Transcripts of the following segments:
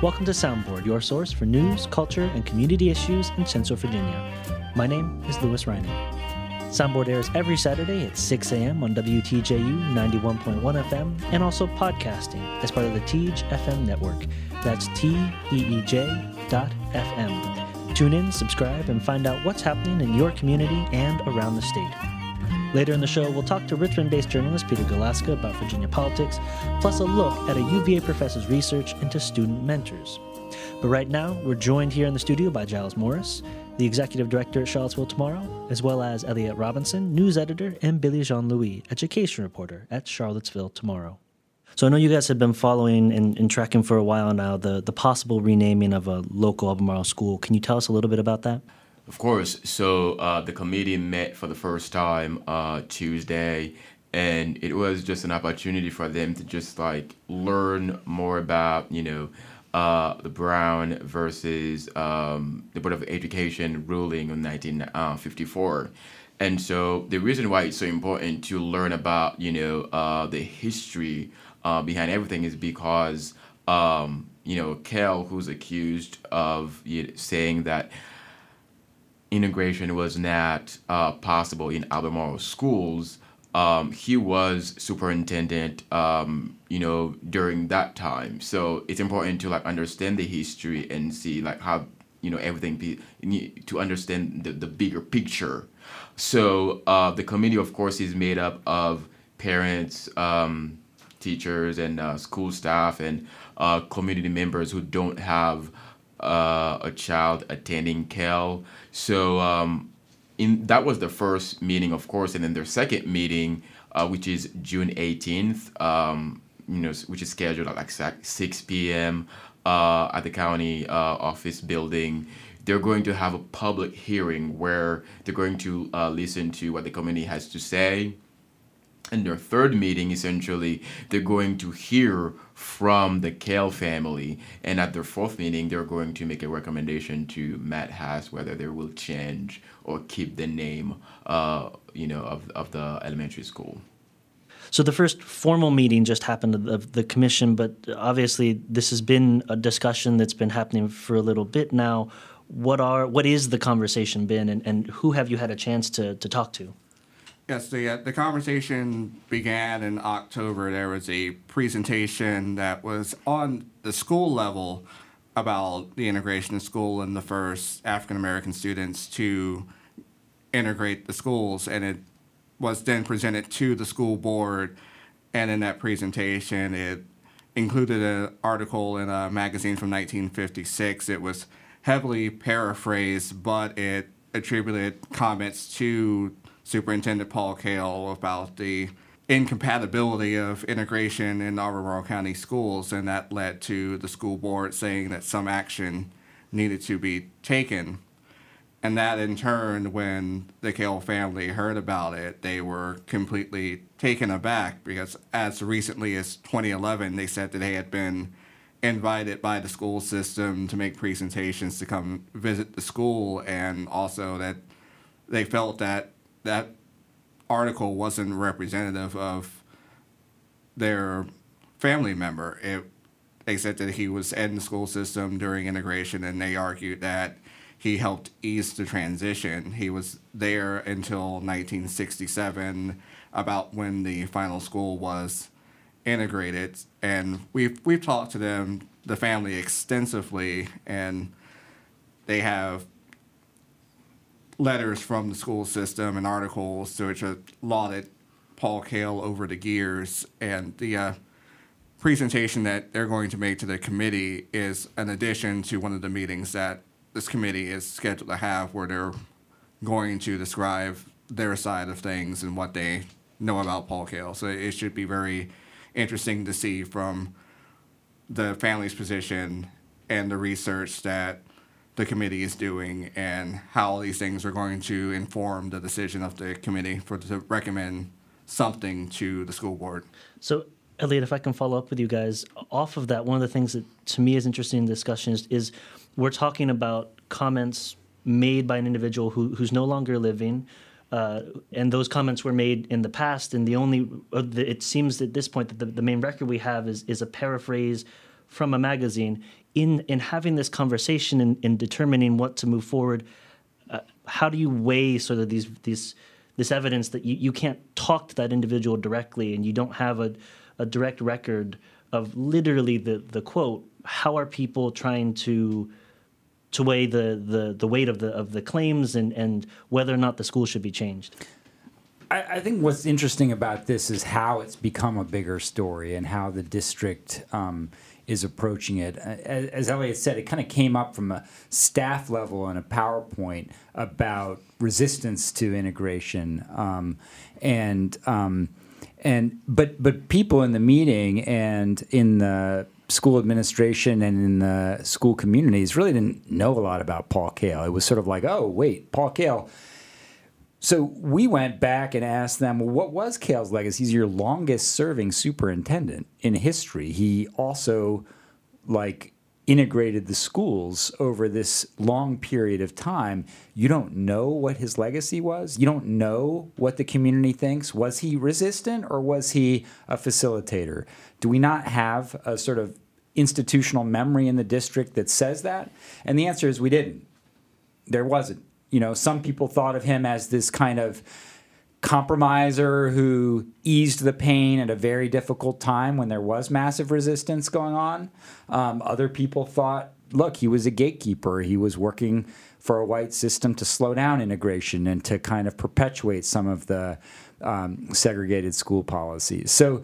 Welcome to Soundboard, your source for news, culture, and community issues in Central Virginia. My name is Lewis Riney. Soundboard airs every Saturday at 6 a.m. on WTJU 91.1 FM and also podcasting as part of the Teej FM network. That's T E E J dot FM. Tune in, subscribe, and find out what's happening in your community and around the state. Later in the show, we'll talk to Richmond based journalist Peter Galuszka about Virginia politics, plus a look at a UVA professor's research into student mentors. But right now, we're joined here in the studio by Giles Morris, the executive director at Charlottesville Tomorrow, as well as Elliot Robinson, news editor, and Billy Jean Louis, education reporter at Charlottesville Tomorrow. So I know you guys have been following and, and, tracking for a while now the, the possible renaming of a local Albemarle school. Can you tell us a little bit about that? Of course. So uh, the committee met for the first time uh, Tuesday, and it was just an opportunity for them to just like learn more about, you know, uh, the Brown versus um, the Board of Education ruling in 1954. Uh, and so the reason why it's so important to learn about, you know, uh, the history uh, behind everything is because, um, you know, Cale, who's accused of you know, saying that integration was not uh, possible in Albemarle schools, um, he was superintendent, um, you know, during that time. So it's important to like understand the history and see like how you know everything be, to understand the, the bigger picture. So uh, the committee, of course, is made up of parents, um, teachers, and uh, school staff and uh, community members who don't have uh, a child attending Cale. So um, in that was the first meeting, of course, and then their second meeting, uh, which is June 18th, um, you know, which is scheduled at like 6 p.m. Uh, at the county uh, office building. They're going to have a public hearing where they're going to uh, listen to what the community has to say in their third meeting, essentially, they're going to hear from the Cale family. And at their fourth meeting, they're going to make a recommendation to Matt Haas whether they will change or keep the name, uh, you know, of, of the elementary school. So the first formal meeting just happened of the commission, but obviously this has been a discussion that's been happening for a little bit now. What are what is the conversation been, and, and who have you had a chance to, to talk to? Yes, the, uh, the conversation began in October. There was a presentation that was on the school level about the integration of school and the first African American students to integrate the schools, and it was then presented to the school board. And in that presentation, it included an article in a magazine from 1956. It was heavily paraphrased, but it attributed comments to Superintendent Paul Cale about the incompatibility of integration in Albemarle County schools, and that led to the school board saying that some action needed to be taken. And that in turn, when the Cale family heard about it, they were completely taken aback because as recently as 2011, they said that they had been invited by the school system to make presentations to come visit the school, and also that they felt that that article wasn't representative of their family member. It, they said that he was in the school system during integration, and they argued that he helped ease the transition. He was there until 1967, about when the final school was integrated, and we've we've talked to them, the family, extensively, and they have letters from the school system and articles to which have lauded Paul Cale over the gears. And the uh, presentation that they're going to make to the committee is an addition to one of the meetings that this committee is scheduled to have where they're going to describe their side of things and what they know about Paul Cale. So it should be very interesting to see from the family's position and the research that the committee is doing and how these things are going to inform the decision of the committee for to recommend something to the school board. So, Elliot, if I can follow up with you guys off of that, one of the things that to me is interesting in discussion is, is we're talking about comments made by an individual who, who's no longer living. Uh, and those comments were made in the past, and the only uh, the, it seems at this point that the, the main record we have is is a paraphrase from a magazine in in having this conversation and in determining what to move forward uh, how do you weigh sort of these these this evidence that you, you can't talk to that individual directly and you don't have a, a direct record of literally the the quote how are people trying to to weigh the, the, the weight of the of the claims and, and whether or not the school should be changed? I, I, think what's interesting about this is how it's become a bigger story and how the district um, is approaching it. As, as Elliot said, it kind of came up from a staff level and a PowerPoint about resistance to integration, um, and um, and but but people in the meeting and in the school administration and in the school communities really didn't know a lot about Paul Cale. It was sort of like, oh wait, Paul Cale so we went back and asked them, well, what was Cale's legacy? He's your longest serving superintendent in history. He also like integrated the schools over this long period of time. You don't know what his legacy was. You don't know what the community thinks. Was he resistant or was he a facilitator? Do we not have a sort of institutional memory in the district that says that? And the answer is we didn't. There wasn't you know, some people thought of him as this kind of compromiser who eased the pain at a very difficult time when there was massive resistance going on. Um, other people thought, look, he was a gatekeeper. He was working for a white system to slow down integration and to kind of perpetuate some of the um, segregated school policies. So,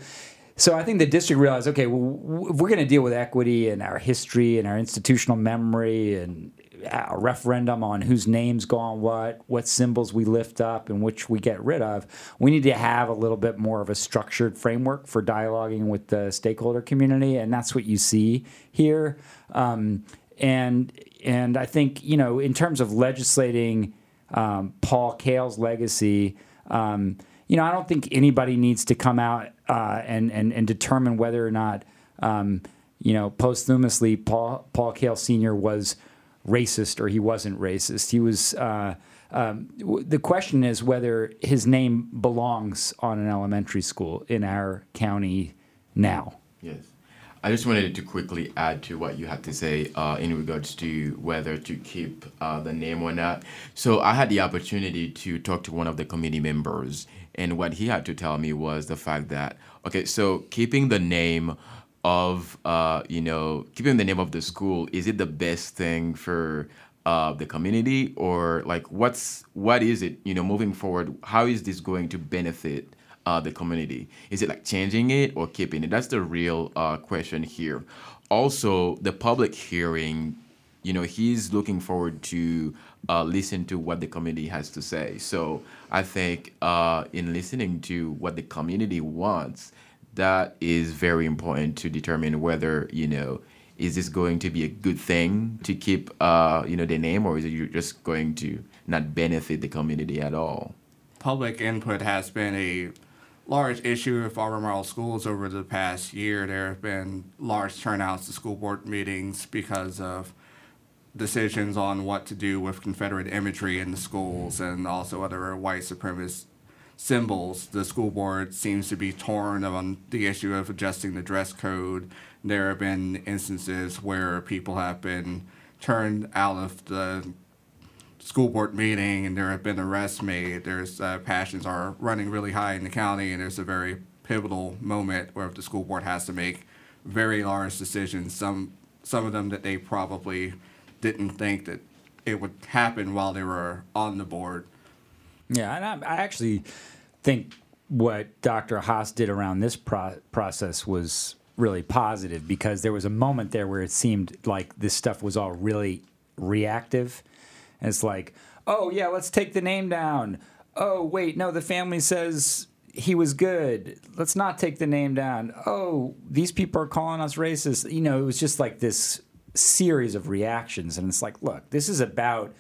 so I think the district realized, okay, well, we're going to deal with equity and our history and our institutional memory and a referendum on whose names go on what, what symbols we lift up and which we get rid of. We need to have a little bit more of a structured framework for dialoguing with the stakeholder community, and that's what you see here. Um, and and I think you know in terms of legislating um, Paul Cale's legacy. Um, you know, I don't think anybody needs to come out uh, and, and and determine whether or not, um, you know, posthumously Paul Paul Cale Sr. was racist or he wasn't racist. He was. Uh, um, the question is whether his name belongs on an elementary school in our county now. Yes. I just wanted to quickly add to what you had to say uh, in regards to whether to keep uh, the name or not. So I had the opportunity to talk to one of the committee members, and what he had to tell me was the fact that okay, so keeping the name of uh, you know keeping the name of the school is it the best thing for uh, the community? Or like what's what is it you know moving forward how is this going to benefit uh, the community? Is it like changing it or keeping it? That's the real uh, question here. Also the public hearing you know he's looking forward to uh, listen to what the community has to say. So i think uh, in listening to what the community wants that is very important to determine whether you know is this going to be a good thing to keep uh, you know the name or is it just going to not benefit the community at all public input has been a large issue with Albemarle schools over the past year. There have been large turnouts to school board meetings because of decisions on what to do with Confederate imagery in the schools and also other white supremacist symbols. The school board seems to be torn on the issue of adjusting the dress code. There have been instances where people have been turned out of the school board meeting and there have been arrests made. There's uh, passions are running really high in the county and there's a very pivotal moment where the school board has to make very large decisions. Some some of them that they probably didn't think that it would happen while they were on the board. Yeah, and I, I actually think what Dr. Haas did around this pro- process was really positive because there was a moment there where it seemed like this stuff was all really reactive. And it's like, oh, yeah, let's take the name down. Oh, wait, no, the family says he was good. Let's not take the name down. Oh, these people are calling us racist. You know, it was just like this series of reactions. And it's like, look, this is about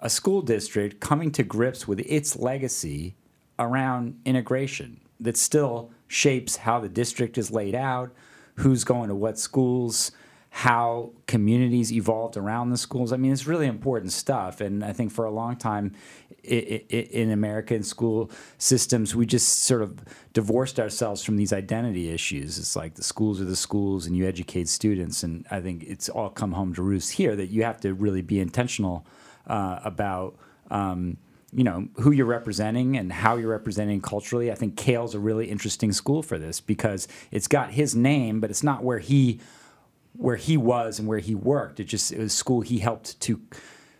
a school district coming to grips with its legacy around integration that still shapes how the district is laid out, who's going to what schools, how communities evolved around the schools. I mean, it's really important stuff. And I think for a long time in American school systems, we just sort of divorced ourselves from these identity issues. It's like the schools are the schools and you educate students. And I think it's all come home to roost here that you have to really be intentional uh, about. Um, you know who you're representing and how you're representing culturally. I think Cale's a really interesting school for this because it's got his name, but it's not where he where he was and where he worked. It just it was a school he helped to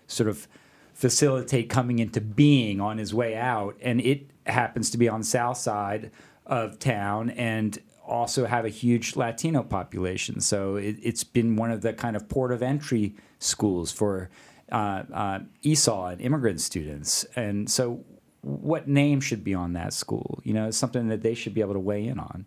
sort of facilitate coming into being on his way out, and it happens to be on the south side of town and also have a huge Latino population. So it, has been one of the kind of port of entry schools for Esau and immigrant students. And so, what name should be on that school? You know, it's something that they should be able to weigh in on.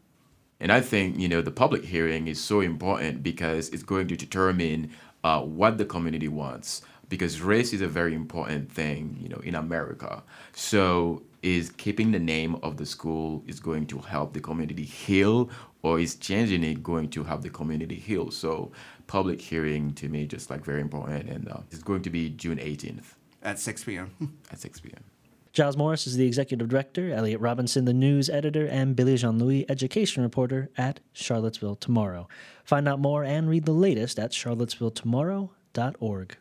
And I think, you know, the public hearing is so important because it's going to determine uh, what the community wants. Because race is a very important thing, you know, in America. So is keeping the name of the school is going to help the community heal or is changing it going to help the community heal? So public hearing to me just like very important and uh, it's going to be June 18th. At 6 p.m. At 6 p.m. Giles Morris is the executive director, Elliot Robinson, the news editor, and Billy Jean Louis, education reporter at Charlottesville Tomorrow. Find out more and read the latest at charlottesvilletomorrow.org.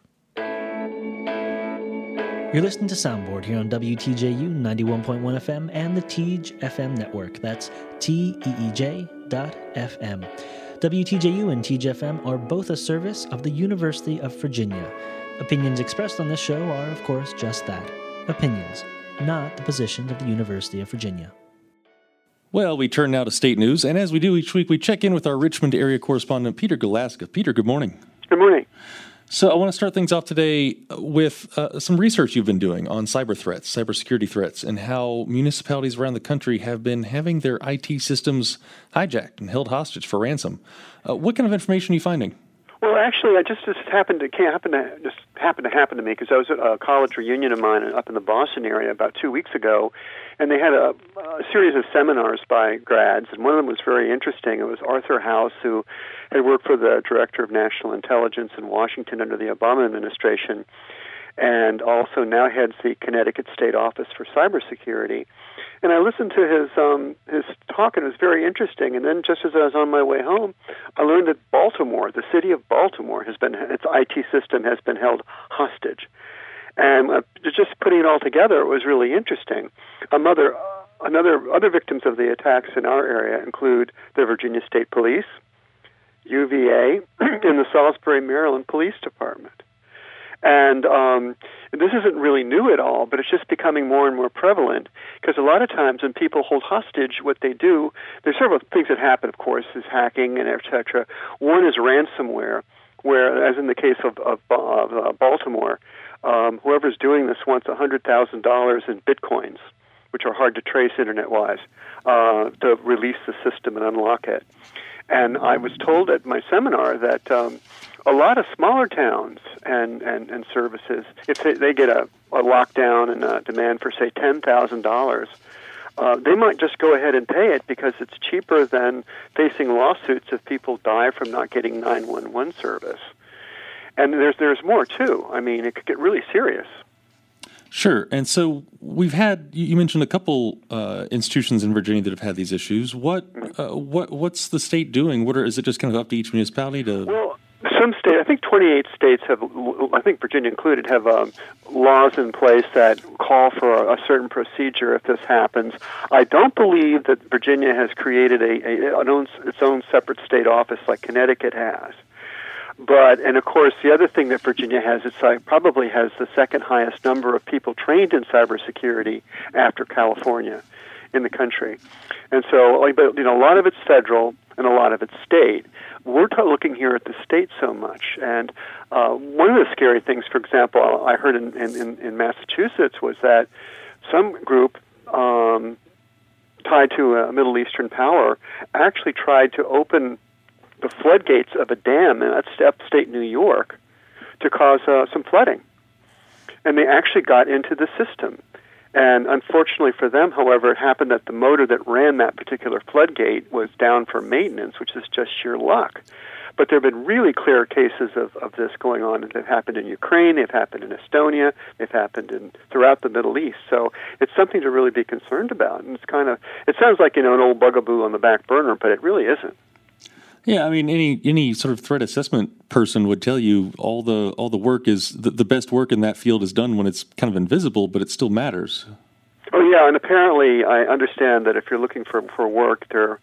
You're listening to Soundboard here on WTJU 91.1 FM and the Teej FM network. That's T E E J dot FM. WTJU and Teej FM are both a service of the University of Virginia. Opinions expressed on this show are, of course, just that opinions not the position of the University of Virginia. Well, we turn now to state news, and as we do each week, we check in with our Richmond area correspondent, Peter Galuszka. Peter, good morning. Good morning. So, I want to start things off today with uh, some research you've been doing on cyber threats, cybersecurity threats, and how municipalities around the country have been having their IT systems hijacked and held hostage for ransom. Uh, what kind of information are you finding? Well, actually, I just just happened to happen to just happened to happen to me because I was at a college reunion of mine up in the Boston area about two weeks ago, and they had a, a series of seminars by grads, and one of them was very interesting. It was Arthur House, who had worked for the director of national intelligence in Washington under the Obama administration, and also now heads the Connecticut State Office for Cybersecurity. And I listened to his um, his talk, and it was very interesting. And then, just as I was on my way home, I learned that Baltimore, the city of Baltimore, has been its IT system has been held hostage. And uh, just putting it all together, it was really interesting. Another another other victims of the attacks in our area include the Virginia State Police, UVA, and the Salisbury, Maryland Police Department. And um, this isn't really new at all, but it's just becoming more and more prevalent because a lot of times when people hold hostage, what they do, there's several things that happen, of course, is hacking and etc. One is ransomware, where, as in the case of, of, of uh, Baltimore, um, whoever's doing this wants $100,000 in bitcoins, which are hard to trace internet-wise, uh, to release the system and unlock it. And I was told at my seminar that um, a lot of smaller towns and, and, and services, if they, they get a, a lockdown and a demand for, say, $10,000, uh, they might just go ahead and pay it because it's cheaper than facing lawsuits if people die from not getting 911 service. And there's, there's more, too. I mean, it could get really serious. Sure. And so we've had you mentioned a couple uh, institutions in Virginia that have had these issues. What mm-hmm. uh, what what's the state doing? What are, is it just kind of up to each municipality to? Well, some states, I think 28 states have, I think Virginia included, have um, laws in place that call for a, a, certain procedure if this happens. I don't believe that Virginia has created a, a an own, its own separate state office like Connecticut has. But and of course, the other thing that Virginia has, it's like probably has the second highest number of people trained in cybersecurity after California in the country. And so, but you know, a lot of it's federal and a lot of it's state we're looking here at the state so much. And uh, one of the scary things, for example, I heard in, in, in Massachusetts was that some group um, tied to a Middle Eastern power actually tried to open the floodgates of a dam in upstate New York to cause uh, some flooding. And they actually got into the system. And unfortunately for them, however, it happened that the motor that ran that particular floodgate was down for maintenance, which is just sheer luck. But there have been really clear cases of, of this going on. They've happened in Ukraine, they've happened in Estonia, they've happened in throughout the Middle East. So it's something to really be concerned about. And it's kind of it sounds like you know an old bugaboo on the back burner, but it really isn't. Yeah, I mean, any any sort of threat assessment person would tell you all the all the work is the, the best work in that field is done when it's kind of invisible, but it still matters. Oh yeah, and apparently I understand that if you're looking for for work, there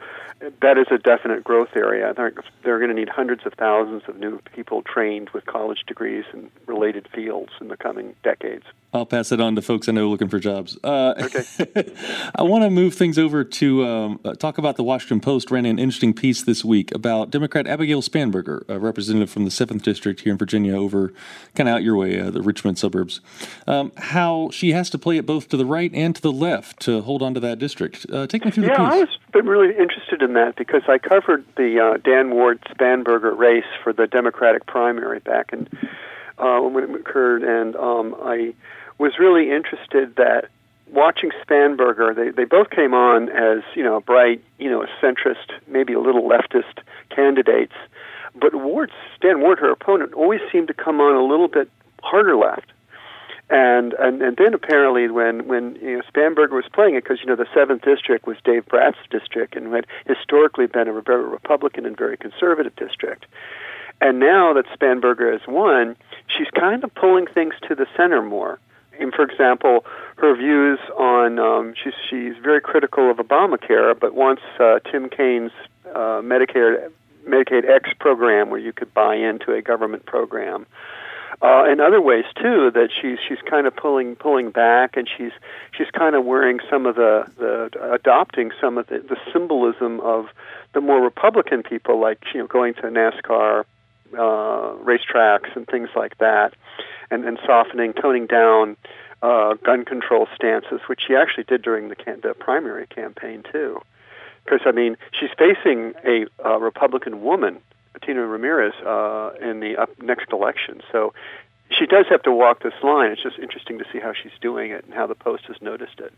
that is a definite growth area. They're, they're going to need hundreds of thousands of new people trained with college degrees in related fields in the coming decades. I'll pass it on to folks I know looking for jobs. Uh, okay. I want to move things over to um, uh, talk about the Washington Post ran an interesting piece this week about Democrat Abigail Spanberger, a representative from the 7th District here in Virginia over kind of out your way, uh, the Richmond suburbs. Um, how she has to play it both to the right and to the left to hold on to that district. Uh, take me through yeah, the piece. Yeah, I was been really interested in that because I covered the uh, Dan Ward Spanberger race for the Democratic primary back in uh, when it occurred, and um, I was really interested that watching Spanberger, they they both came on as you know bright, you know, centrist, maybe a little leftist candidates, but Ward, Dan Ward, her opponent, always seemed to come on a little bit harder left. And, and and then apparently when when you know Spanberger was playing it because you know the seventh district was Dave Bratt's district and had historically been a very Republican and very conservative district, and now that Spanberger has won, she's kind of pulling things to the center more and for example, her views on um, she's she's very critical of Obamacare, but wants uh, Tim Kaine's uh, Medicare Medicaid X program, where you could buy into a government program. Uh, in other ways too, that she's she's kind of pulling pulling back, and she's she's kind of wearing some of the, the adopting some of the, the symbolism of the more Republican people, like you know going to NASCAR uh, racetracks and things like that, and, and softening, toning down uh, gun control stances, which she actually did during the, can- the primary campaign too. Because I mean, she's facing a uh, Republican woman, Tina Ramirez, uh, in the up next election. So she does have to walk this line. It's just interesting to see how she's doing it and how the Post has noticed it.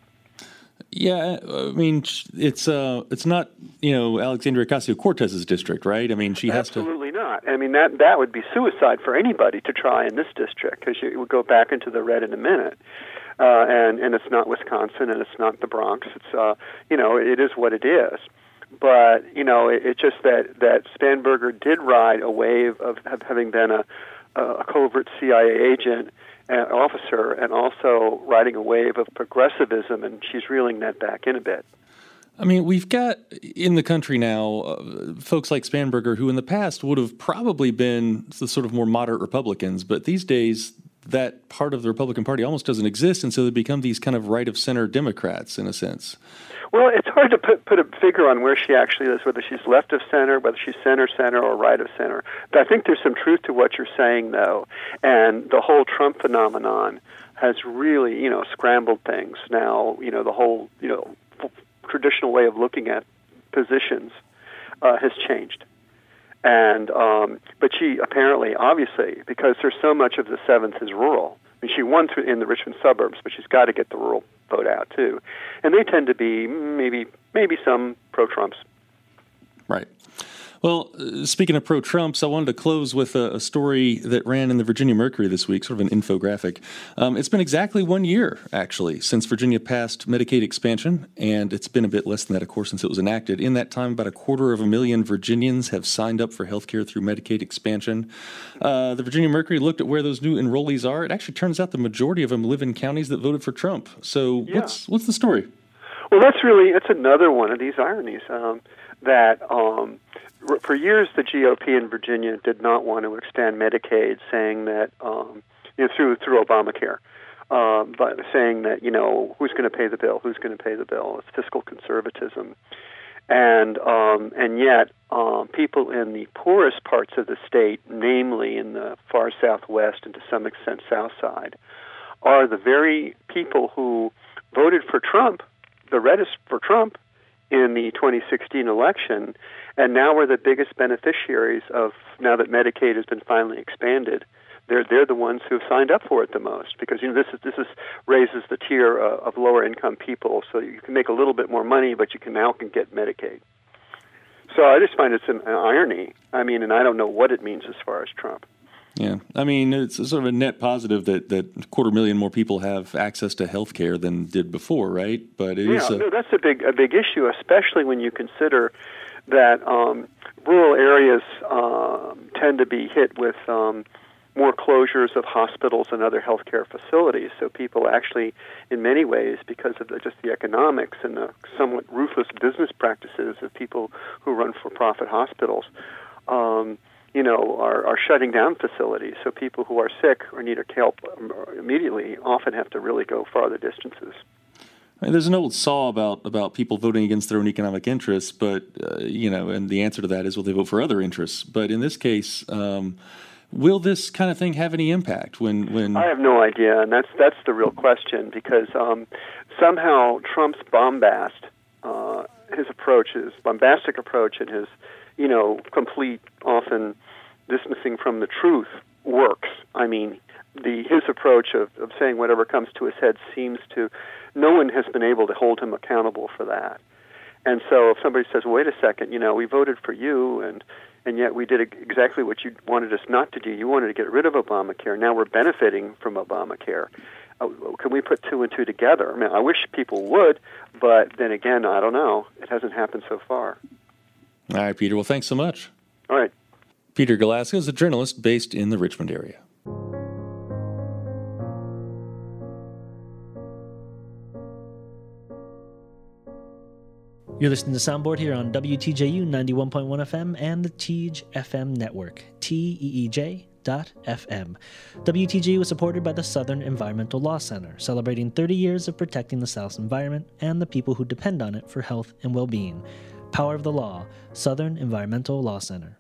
Yeah, I mean, it's uh, it's not you know Alexandria Ocasio Cortez's district, right? I mean, she has Absolutely to. Absolutely not. I mean, that that would be suicide for anybody to try in this district because you would go back into the red in a minute. Uh, and and it's not Wisconsin and it's not the Bronx. It's uh, you know, it is what it is. But you know, it, it's just that that Spanberger did ride a wave of, having been a a covert CIA agent and officer and also riding a wave of progressivism, and she's reeling that back in a bit. I mean, we've got in the country now uh, folks like Spanberger who in the past would have probably been the sort of more moderate Republicans, but these days that part of the Republican Party almost doesn't exist, and so they become these kind of right of center Democrats in a sense. Well, it's hard to put put a figure on where she actually is, whether she's left of center, whether she's center center, or right of center. But I think there's some truth to what you're saying, though, and the whole Trump phenomenon has really, you know, scrambled things. Now, you know, the whole, you know, traditional way of looking at positions uh, has changed. And um, but she apparently, obviously, because there's so much of the seventh is rural. I mean, she won in the Richmond suburbs, but she's got to get the rural vote out too, and they tend to be maybe maybe some pro Trumps. Right. Well, uh, speaking of pro Trumps, I wanted to close with a, a, story that ran in the Virginia Mercury this week, sort of an infographic. Um, it's been exactly one year, actually, since Virginia passed Medicaid expansion, and it's been a bit less than that, of course, since it was enacted. In that time, about a quarter of a million Virginians have signed up for health care through Medicaid expansion. Uh, the Virginia Mercury looked at where those new enrollees are. It actually turns out the majority of them live in counties that voted for Trump. So, yeah. what's what's the story? Well, that's really that's another one of these ironies um, that. Um, for years, the GOP in Virginia did not want to expand Medicaid, saying that um, you know through through Obamacare, uh, but saying that you know who's going to pay the bill, who's going to pay the bill. It's fiscal conservatism, and um, and yet um, people in the poorest parts of the state, namely in the far southwest and to some extent south side, are the very people who voted for Trump, the reddest for Trump in the 2016 election, and now we're the biggest beneficiaries of now that Medicaid has been finally expanded. They're they're the ones who have signed up for it the most because you know this is this is raises the tier uh, of lower income people, so you can make a little bit more money, but you can now can get Medicaid. So I just find it's an, an irony. I mean, and I don't know what it means as far as Trump. Yeah, I mean, it's sort of a net positive that that a quarter million more people have access to health care than did before, right? But it yeah, is a, no, that's a big a big issue, especially when you consider that um, rural areas um, tend to be hit with um, more closures of hospitals and other healthcare facilities. So people actually, in many ways, because of the, just the economics and the somewhat ruthless business practices of people who run for-profit hospitals, um, you know, are, are shutting down facilities. So people who are sick or need help immediately often have to really go farther distances. I mean, there's an old saw about about people voting against their own economic interests, but uh, you know, and the answer to that is, well, they vote for other interests. But in this case, um, will this kind of thing have any impact when when? I have no idea, and that's that's the real question because um, somehow Trump's bombast, uh, his approach, his bombastic approach, and his you know complete often dismissing from the truth works. I mean, the his approach of, of saying whatever comes to his head seems to no one has been able to hold him accountable for that. And so if somebody says, "Wait a second, you know, we voted for you and and yet we did exactly what you wanted us not to do. You wanted to get rid of Obamacare. Now we're benefiting from Obamacare. Uh, can we put two and two together? I mean, I wish people would, but then again, I don't know. It hasn't happened so far. All right, Peter. Well, thanks so much. All right. Peter Galuszka is a journalist based in the Richmond area. You're listening to Soundboard here on WTJU 91.1 FM and the Teej FM network, T-E-E-J dot FM. WTJU was supported by the Southern Environmental Law Center, celebrating 30 years of protecting the South's environment and the people who depend on it for health and well-being. Power of the Law, Southern Environmental Law Center.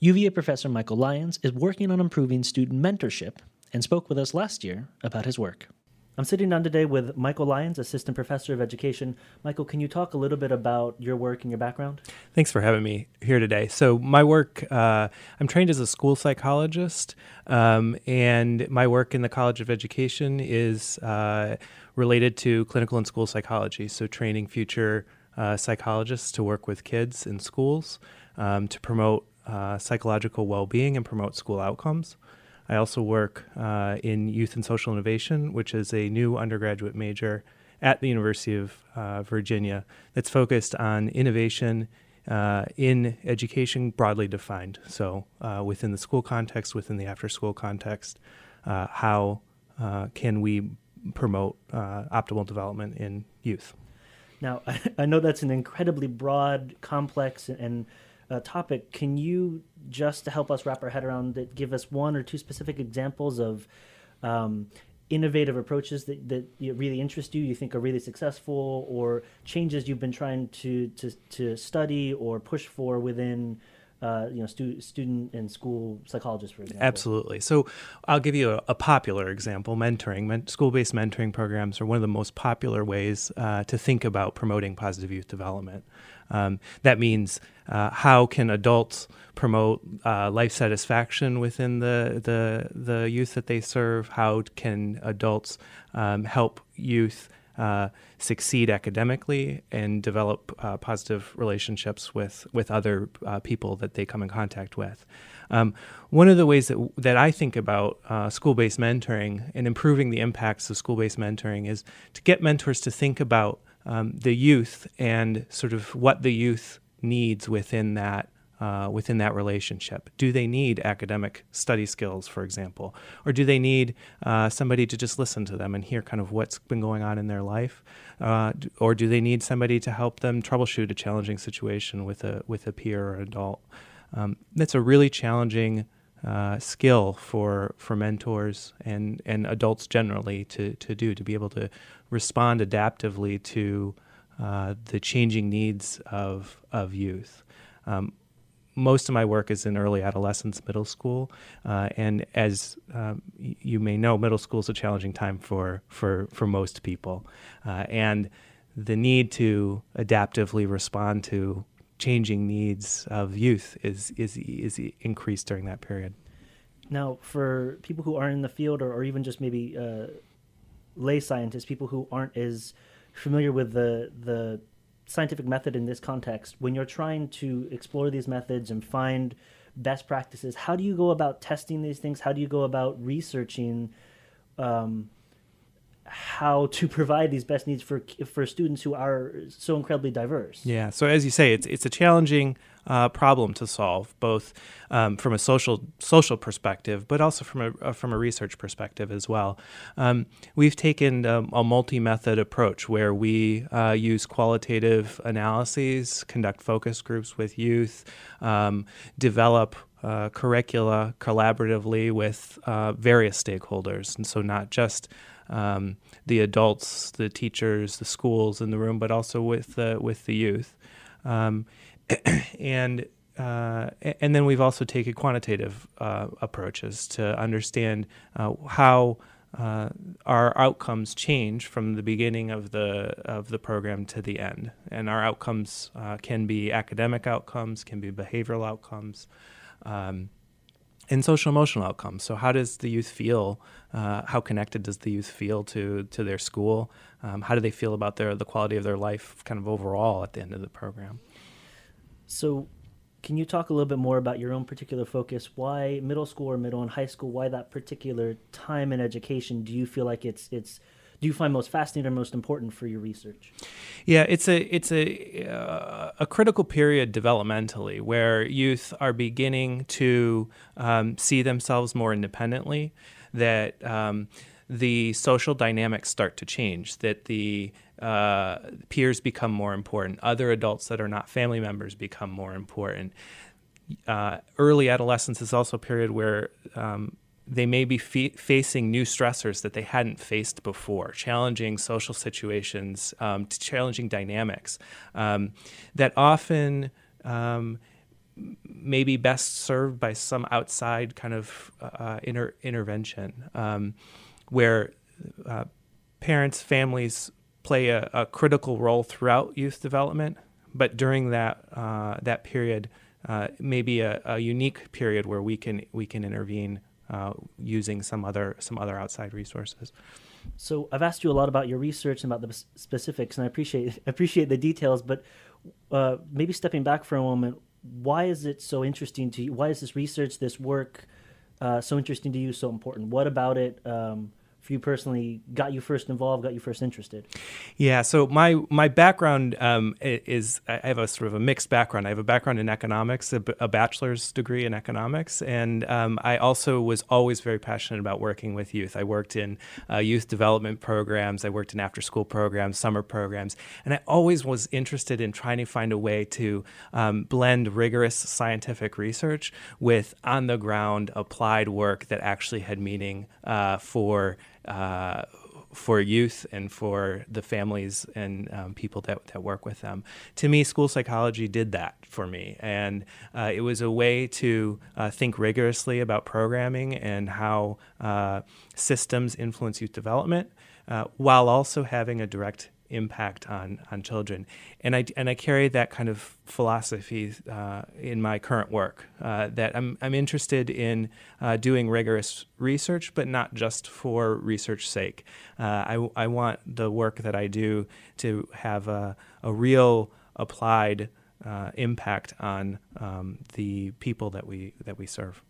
UVA professor Michael Lyons is working on improving student mentorship and spoke with us last year about his work. I'm sitting down today with Michael Lyons, Assistant Professor of Education. Michael, can you talk a little bit about your work and your background? Thanks for having me here today. So, my work, uh, I'm trained as a school psychologist, um, and my work in the College of Education is uh, related to clinical and school psychology. So, training future uh, psychologists to work with kids in schools um, to promote uh, psychological well being and promote school outcomes. I also work uh, in Youth and Social Innovation, which is a new undergraduate major at the University of uh, Virginia that's focused on innovation uh, in education broadly defined. So, uh, within the school context, within the after school context, uh, how uh, can we promote optimal development in youth? Now, I know that's an incredibly broad, complex, and uh, topic, can you just to help us wrap our head around it, give us one or two specific examples of um, innovative approaches that, that really interest you, you think are really successful, or changes you've been trying to, to, to study or push for within uh, you know, stu- student and school psychologists, for example. Absolutely. So I'll give you a, a popular example: mentoring. Men- school-based mentoring programs are one of the most popular ways uh, to think about promoting positive youth development. Um, that means uh, how can adults promote uh, life satisfaction within the, the, the youth that they serve? How can adults um, help youth uh, succeed academically and develop uh, positive relationships with, with other uh, people that they come in contact with? Um, one of the ways that, that I think about uh, school based mentoring and improving the impacts of school based mentoring is to get mentors to think about um, the youth and sort of what the youth needs within that uh, within that relationship. Do they need academic study skills, for example, or do they need uh, somebody to just listen to them and hear kind of what's been going on in their life, uh, or do they need somebody to help them troubleshoot a challenging situation with a with a peer or adult? Um, that's a really challenging uh, skill for for mentors and and adults generally to to do to be able to respond adaptively to uh, the changing needs of of youth. Um, most of my work is in early adolescence, middle school, uh, and as um, you may know, middle school is a challenging time for for for most people, uh, and the need to adaptively respond to changing needs of youth is is is increased during that period. Now, for people who aren't in the field, or, or even just maybe uh, lay scientists, people who aren't as familiar with the the scientific method in this context, when you're trying to explore these methods and find best practices, how do you go about testing these things? How do you go about researching um, how to provide these best needs for for students who are so incredibly diverse? Yeah. So as you say, it's it's a challenging uh, problem to solve, both um, from a social social perspective, but also from a uh, from a research perspective as well. Um, we've taken um, a multi method approach where we uh, use qualitative analyses, conduct focus groups with youth, um, develop uh, curricula collaboratively with uh, various stakeholders, and so not just um, the adults, the teachers, the schools in the room, but also with the with the youth. Um, and uh, and then we've also taken quantitative uh, approaches to understand uh, how uh, our outcomes change from the beginning of the of the program to the end. And our outcomes uh, can be academic outcomes, can be behavioral outcomes. Um, and social emotional outcomes. So, how does the youth feel? Uh, how connected does the youth feel to to their school? Um, how do they feel about their the quality of their life, kind of overall, at the end of the program? So, can you talk a little bit more about your own particular focus? Why middle school or middle and high school? Why that particular time in education? Do you feel like it's it's do you find most fascinating or most important for your research? Yeah, it's a it's a uh, a critical period developmentally where youth are beginning to um, see themselves more independently. That um, the social dynamics start to change. That the uh, peers become more important. Other adults that are not family members become more important. Uh, early adolescence is also a period where um, they may be facing new stressors that they hadn't faced before, challenging social situations, um, challenging dynamics um, that often um, may be best served by some outside kind of uh, inter- intervention um, where uh, parents, families play a, a, critical role throughout youth development, but during that uh, that period, uh, maybe a, a, unique period where we can we can intervene uh, using some other some other outside resources. So I've asked you a lot about your research and about the specifics, and I appreciate appreciate the details. But uh, maybe stepping back for a moment, why is it so interesting to you? Why is this research, this work, uh, so interesting to you, so important? What about it um, for you personally got you first involved, got you first interested? Yeah, so my my background um, is I have a sort of a mixed background. I have a background in economics, a, a bachelor's degree in economics, and um, I also was always very passionate about working with youth. I worked in uh, youth development programs, I worked in after school programs, summer programs, and I always was interested in trying to find a way to um, blend rigorous scientific research with on the ground applied work that actually had meaning uh, for uh, for youth and for the families and um, people that, that work with them. To me, school psychology did that for me. And uh, it was a way to uh, think rigorously about programming and how uh, systems influence youth development uh, while also having a direct impact on on children, and I and I carry that kind of philosophy uh, in my current work. Uh, that I'm I'm interested in uh, doing rigorous research, but not just for research sake. Uh, I I want the work that I do to have a a real applied uh, impact on um, the people that we that we serve.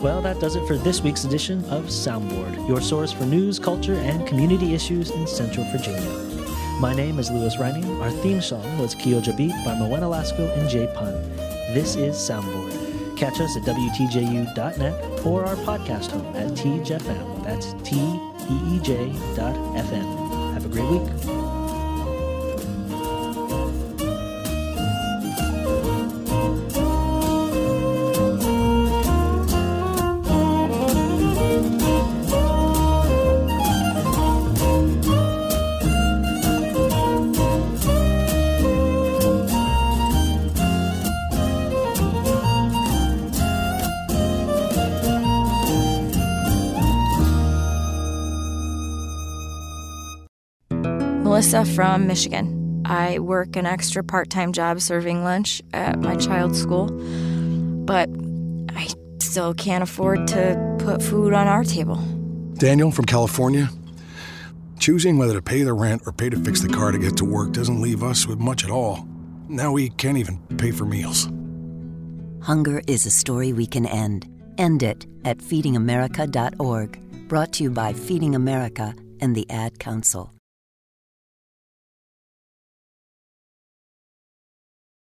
Well, that does it for this week's edition of Soundboard, your source for news, culture, and community issues in Central Virginia. My name is Lewis Reining. Our theme song was Kioja Beat by Moena Lasco and Jay Pun. This is Soundboard. Catch us at WTJU.net or our podcast home at TEEJFM. That's T E E J dot FM. Have a great week. Melissa from Michigan. I work an extra part time job serving lunch at my child's school, but I still can't afford to put food on our table. Daniel from California. Choosing whether to pay the rent or pay to fix the car to get to work doesn't leave us with much at all. Now we can't even pay for meals. Hunger is a story we can end. End it at feedingamerica.org. Brought to you by Feeding America and the Ad Council.